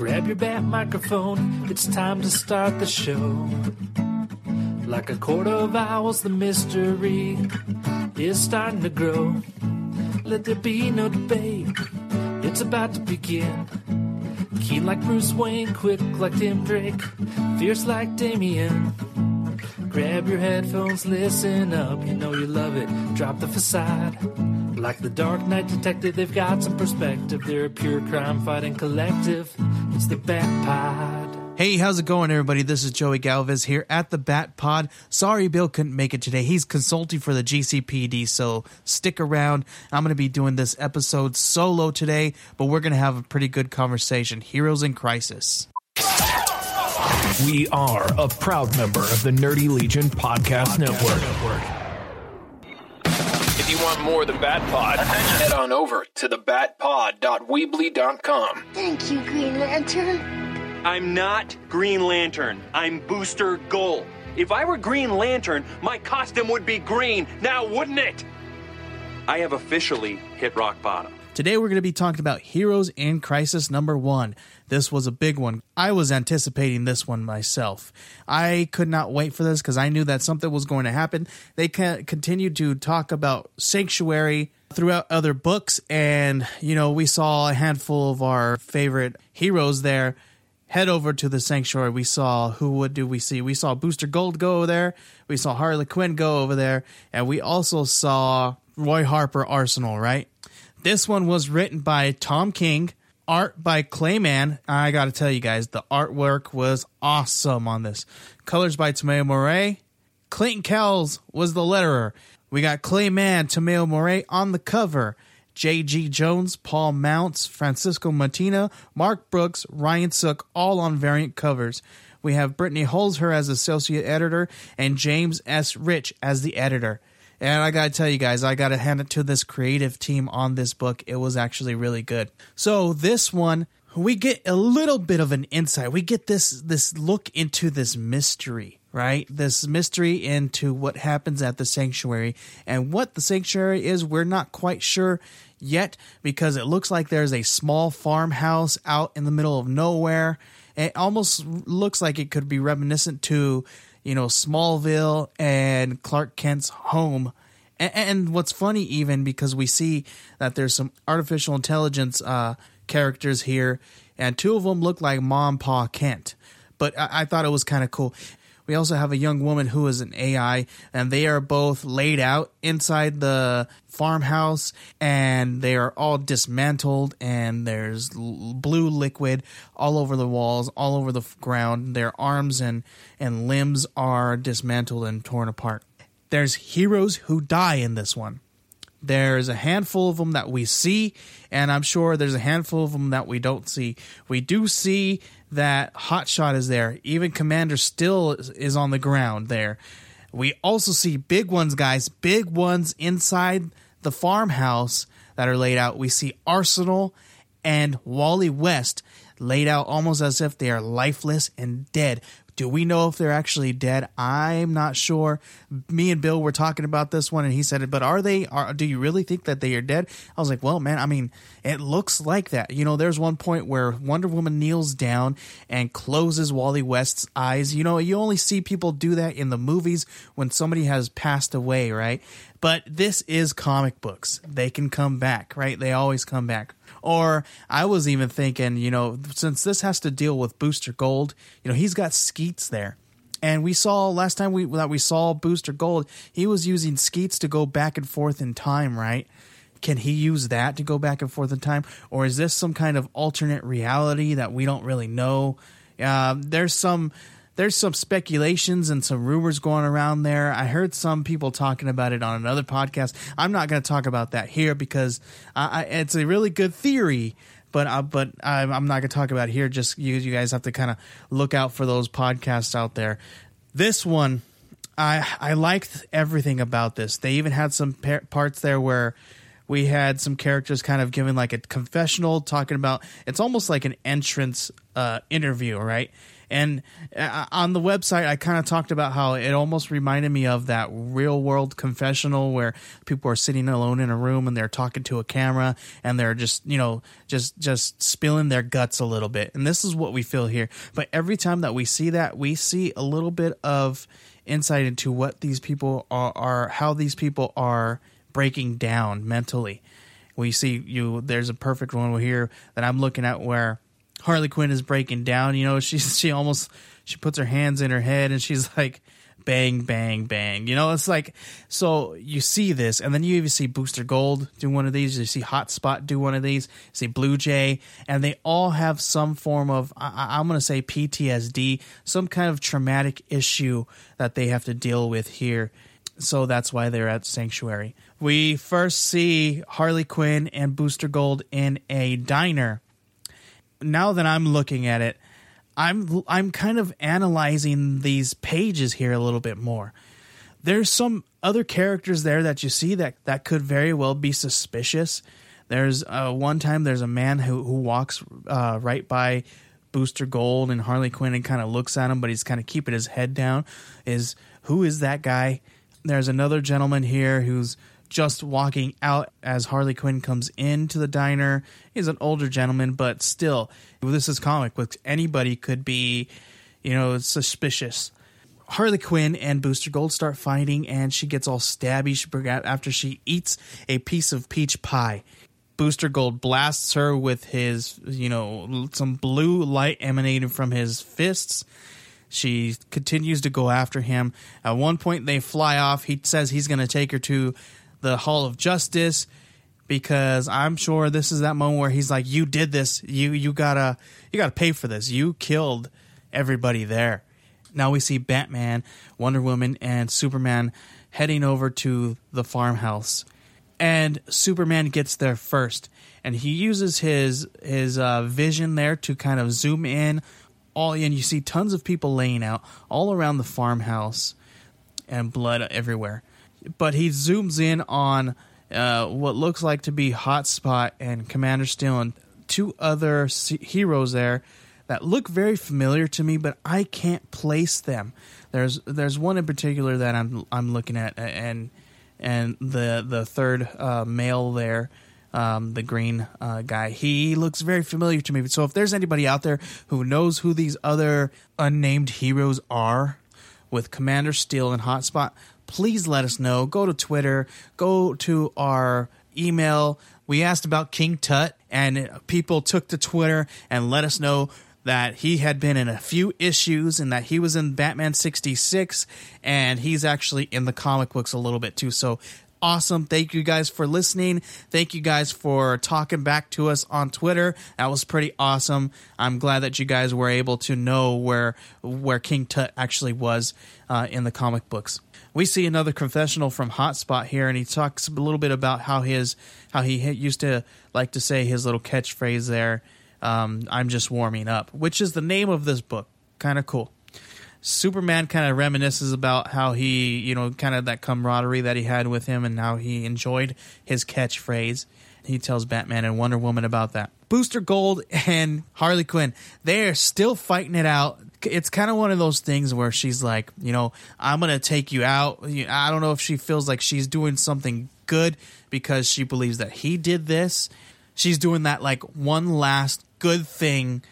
Grab your bat microphone, it's time to start the show. Like a court of owls, the mystery is starting to grow. Let there be no debate, it's about to begin. Keen like Bruce Wayne, quick like Tim Drake, fierce like Damian. Grab your headphones, listen up, you know you love it. Drop the facade. Like the Dark Knight Detective, they've got some perspective. They're a pure crime fighting collective. It's the Bat Pod. Hey, how's it going, everybody? This is Joey Galvez here at the Bat Pod. Sorry, Bill couldn't make it today. He's consulting for the GCPD, so stick around. I'm going to be doing this episode solo today, but we're going to have a pretty good conversation. Heroes in Crisis. We are a proud member of the Nerdy Legion Podcast Network. If you want more of the Bat Pod, head on over to thebatpod.weebly.com. Thank you, Green Lantern. I'm not Green Lantern. I'm Booster Gold. If I were Green Lantern, my costume would be green, now wouldn't it? I have officially hit rock bottom. Today, we're going to be talking about Heroes in Crisis number one. This was a big one. I was anticipating this one myself. I could not wait for this because I knew that something was going to happen. They continued to talk about Sanctuary throughout other books, and, you know, we saw a handful of our favorite heroes there head over to the sanctuary. We saw who would do we see? We saw Booster Gold go over there. We saw Harley Quinn go over there, and we also saw Roy Harper Arsenal. Right. This one was written by Tom King, art by Clay Mann. I got to tell you guys, the artwork was awesome on this. Colors by Tomeu Morey. Clayton Cowles was the letterer. We got Clay Mann, Tomeu Morey on the cover. J.G. Jones, Paul Mounts, Francisco Mattina, Mark Brooks, Ryan Sook, all on variant covers. We have Brittany Holzherr as associate editor and James S. Rich as the editor. And I gotta tell you guys, I gotta hand it to this creative team on this book. It was actually really good. So this one, we get a little bit of an insight. We get this this look into this mystery, right? This mystery into what happens at the sanctuary and what the sanctuary is. We're not quite sure yet because it looks like there's a small farmhouse out in the middle of nowhere. It almost looks like it could be reminiscent to you know Smallville and Clark Kent's home. And, what's funny, even because we see that there's some artificial intelligence uh, characters here, and two of them look like Mom, Pa Kent. But I, I thought it was kind of cool. We also have a young woman who is an AI, and they are both laid out inside the farmhouse, and they are all dismantled, and there's blue liquid all over the walls, all over the ground. Their arms and, and limbs are dismantled and torn apart. There's heroes who die in this one. There's a handful of them that we see, and I'm sure there's a handful of them that we don't see. We do see that Hotshot is there. Even Commander Steel is on the ground there. We also see big ones, guys, big ones inside the farmhouse that are laid out. We see Arsenal and Wally West laid out almost as if they are lifeless and dead. Do we know if they're actually dead? I'm not sure. Me and Bill were talking about this one, and he said, it, "But are they? Are do you really think that they are dead?" I was like, "Well, man, I mean, it looks like that. You know, there's one point where Wonder Woman kneels down and closes Wally West's eyes. You know, you only see people do that in the movies when somebody has passed away, right? But this is comic books. They can come back, right? They always come back. Or I was even thinking, you know, since this has to deal with Booster Gold, you know, he's got Skeets there. And we saw last time we that we saw Booster Gold, he was using Skeets to go back and forth in time, right? Can he use that to go back and forth in time, or is this some kind of alternate reality that we don't really know? Uh, there's some there's some speculations and some rumors going around there. I heard some people talking about it on another podcast. I'm not going to talk about that here because I, it's a really good theory, but uh, but I'm, I'm not going to talk about it here. Just you, you guys have to kind of look out for those podcasts out there. This one, I I liked everything about this. They even had some par- parts there where we had some characters kind of giving like a confessional talking about it's almost like an entrance uh, interview right And uh, on the website, I kind of talked about how it almost reminded me of that real world confessional where people are sitting alone in a room and they're talking to a camera and they're just, you know, just just spilling their guts a little bit. And this is what we feel here. But every time that we see that, we see a little bit of insight into what these people are, are how these people are breaking down mentally. We see you. There's a perfect one here that I'm looking at where Harley Quinn is breaking down. You know, she she almost she puts her hands in her head and she's like bang bang bang. You know, it's like so you see this and then you even see Booster Gold do one of these, you see Hotspot do one of these, you see Blue Jay, and they all have some form of I, I'm going to say PTSD, some kind of traumatic issue that they have to deal with here. So that's why they're at Sanctuary. We first see Harley Quinn and Booster Gold in a diner now that I'm looking at it, I'm I'm kind of analyzing these pages here a little bit more. There's some other characters there that you see that that could very well be suspicious. There's uh, one time there's a man who who walks uh, right by Booster Gold and Harley Quinn and kind of looks at him, but he's kind of keeping his head down. Is who is that guy? There's another gentleman here who's just walking out as Harley Quinn comes into the diner. He's an older gentleman, but still, this is comic books. Anybody could be, you know, suspicious. Harley Quinn and Booster Gold start fighting, and she gets all stabby after she eats a piece of peach pie. Booster Gold blasts her with his, you know, some blue light emanating from his fists. She continues to go after him. At one point, they fly off. He says he's going to take her to the Hall of Justice because I'm sure this is that moment where he's like, "You did this. You you gotta you gotta pay for this. You killed everybody there." Now we see Batman, Wonder Woman, and Superman heading over to the farmhouse, and Superman gets there first, and he uses his his uh, vision there to kind of zoom in. All and you see tons of people laying out all around the farmhouse, and blood everywhere but he zooms in on uh, what looks like to be Hotspot and Commander Steel and two other heroes there that look very familiar to me, but I can't place them. There's there's one in particular that I'm I'm looking at, and and the the third uh, male there, um, the green uh, guy, he looks very familiar to me. So if there's anybody out there who knows who these other unnamed heroes are, with Commander Steel and Hotspot, please let us know. Go to Twitter, go to our email. We asked about King Tut, and people took to Twitter and let us know that he had been in a few issues and that he was in Batman 66 and he's actually in the comic books a little bit too. So awesome. Thank you guys for listening. Thank you guys for talking back to us on Twitter. That was pretty awesome. I'm glad that you guys were able to know where where King Tut actually was uh, in the comic books we see another confessional from Hotspot here, and he talks a little bit about how his how he used to like to say his little catchphrase there. Um, I'm just warming up, which is the name of this book. Kind of cool. Superman kind of reminisces about how he, you know, kind of that camaraderie that he had with him and how he enjoyed his catchphrase. He tells Batman and Wonder Woman about that. Booster Gold and Harley Quinn, they are still fighting it out it's kind of one of those things where she's like, you know, I'm gonna take you out. I don't know if she feels like she's doing something good because she believes that he did this. She's doing that like one last good thing,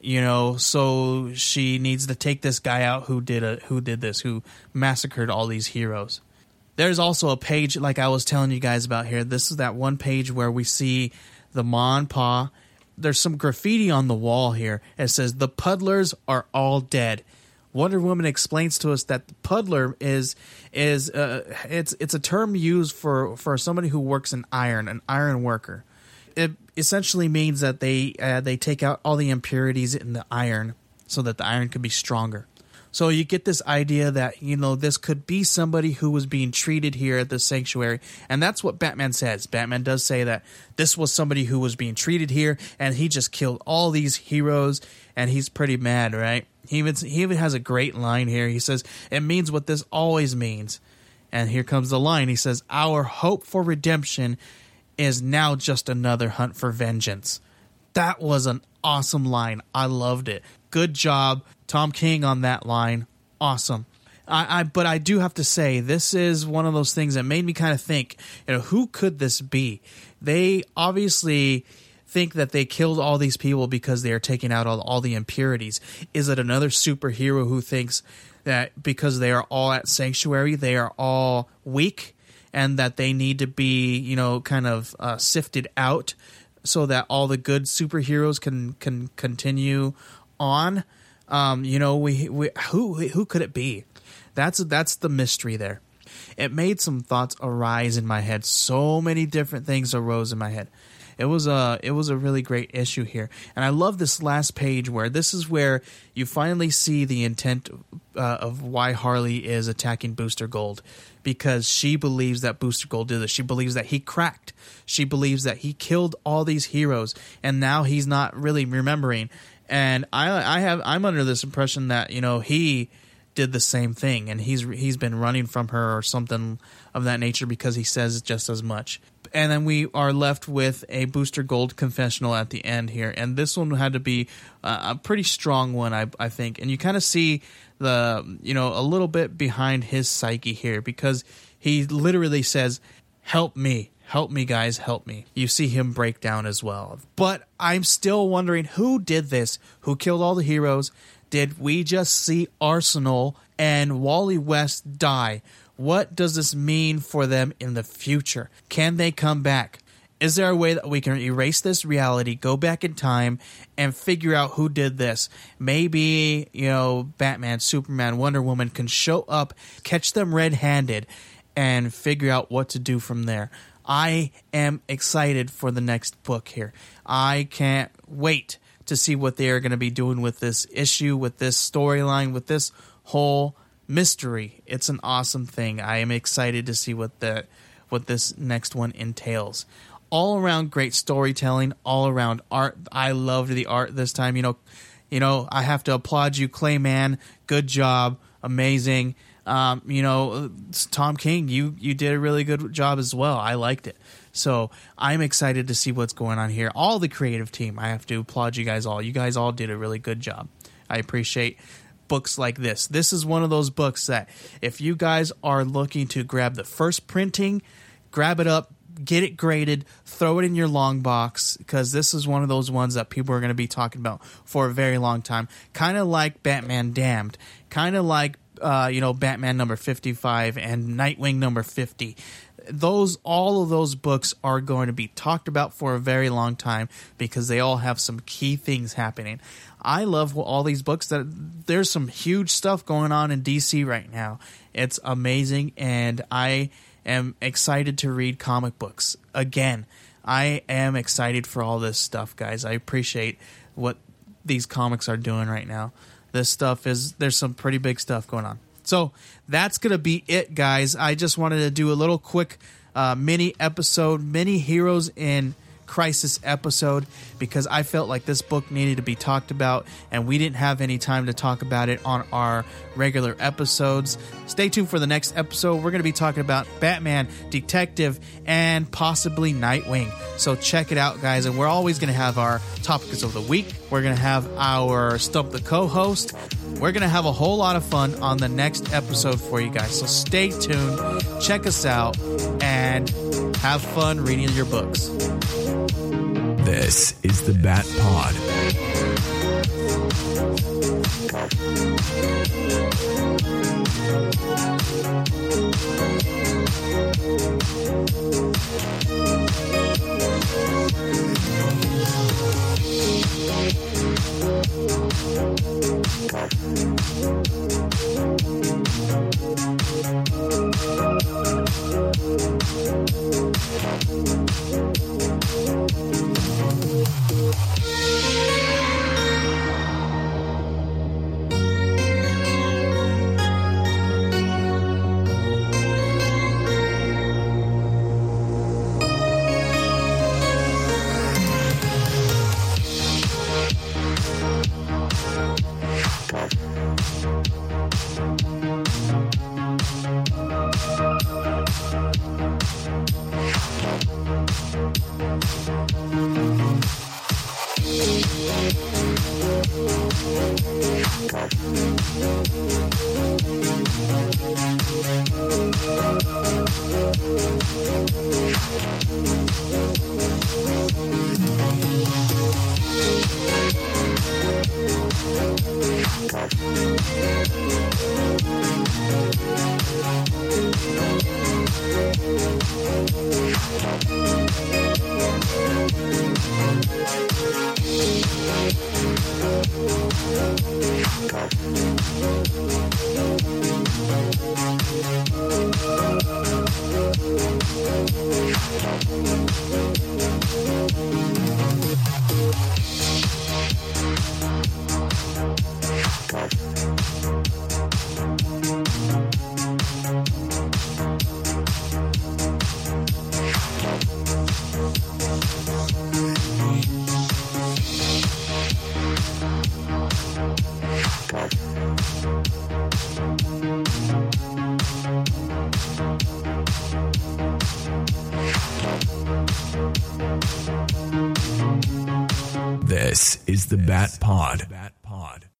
you know. So she needs to take this guy out who did a who did this, who massacred all these heroes. There's also a page like I was telling you guys about here. This is that one page where we see the Ma there's some graffiti on the wall here. It says the puddlers are all dead. Wonder Woman explains to us that the puddler is is uh, it's it's a term used for for somebody who works in iron, an iron worker. It essentially means that they uh, they take out all the impurities in the iron so that the iron can be stronger. So you get this idea that, you know, this could be somebody who was being treated here at the sanctuary. And that's what Batman says. Batman does say that this was somebody who was being treated here and he just killed all these heroes and he's pretty mad, right? He even, he even has a great line here. He says, It means what this always means. And here comes the line. He says, Our hope for redemption is now just another hunt for vengeance. That was an awesome line. I loved it. Good job Tom King on that line, awesome. I, I but I do have to say this is one of those things that made me kind of think, you know, who could this be? They obviously think that they killed all these people because they are taking out all, all the impurities. Is it another superhero who thinks that because they are all at sanctuary, they are all weak and that they need to be, you know, kind of uh, sifted out so that all the good superheroes can can continue on? Um, you know, we, we who who could it be? That's that's the mystery there. It made some thoughts arise in my head. So many different things arose in my head. It was a it was a really great issue here, and I love this last page where this is where you finally see the intent uh, of why Harley is attacking Booster Gold, because she believes that Booster Gold did this. She believes that he cracked. She believes that he killed all these heroes, and now he's not really remembering. And I I have I'm under this impression that you know he did the same thing and he's he's been running from her or something of that nature because he says just as much. And then we are left with a booster gold confessional at the end here. And this one had to be uh, a pretty strong one i, I think. And you kind of see the you know a little bit behind his psyche here because he literally says help me help me guys help me you see him break down as well but i'm still wondering who did this who killed all the heroes did we just see arsenal and wally west die what does this mean for them in the future? Can they come back? Is there a way that we can erase this reality, go back in time, and figure out who did this? Maybe, you know, Batman, Superman, Wonder Woman can show up, catch them red handed, and figure out what to do from there. I am excited for the next book here. I can't wait to see what they are going to be doing with this issue, with this storyline, with this whole mystery. It's an awesome thing. I am excited to see what the what this next one entails. All around great storytelling, all around art. I loved the art this time. You know, you know, I have to applaud you, Clay Mann. Good job, amazing. Um, you know, Tom King, you you did a really good job as well. I liked it. So I'm excited to see what's going on here. All the creative team, I have to applaud you guys all. You guys all did a really good job. I appreciate books like this. This is one of those books that if you guys are looking to grab the first printing, grab it up, get it graded, throw it in your long box because this is one of those ones that people are going to be talking about for a very long time. Kind of like Batman Damned, kind of like uh, you know Batman number 55 and Nightwing number 50 those all of those books are going to be talked about for a very long time because they all have some key things happening. I love all these books that there's some huge stuff going on in DC right now. It's amazing and I am excited to read comic books again. I am excited for all this stuff, guys. I appreciate what these comics are doing right now. This stuff is there's some pretty big stuff going on. So that's gonna be it, guys. I just wanted to do a little quick uh, mini episode, mini heroes in crisis episode because I felt like this book needed to be talked about and we didn't have any time to talk about it on our regular episodes. Stay tuned for the next episode. We're going to be talking about Batman, Detective, and possibly Nightwing. So check it out, guys. And we're always going to have our topics of the week. We're going to have our Stump the co host. We're going to have a whole lot of fun on the next episode for you guys. So stay tuned, check us out, and have fun reading your books. This is the Bat Pod. This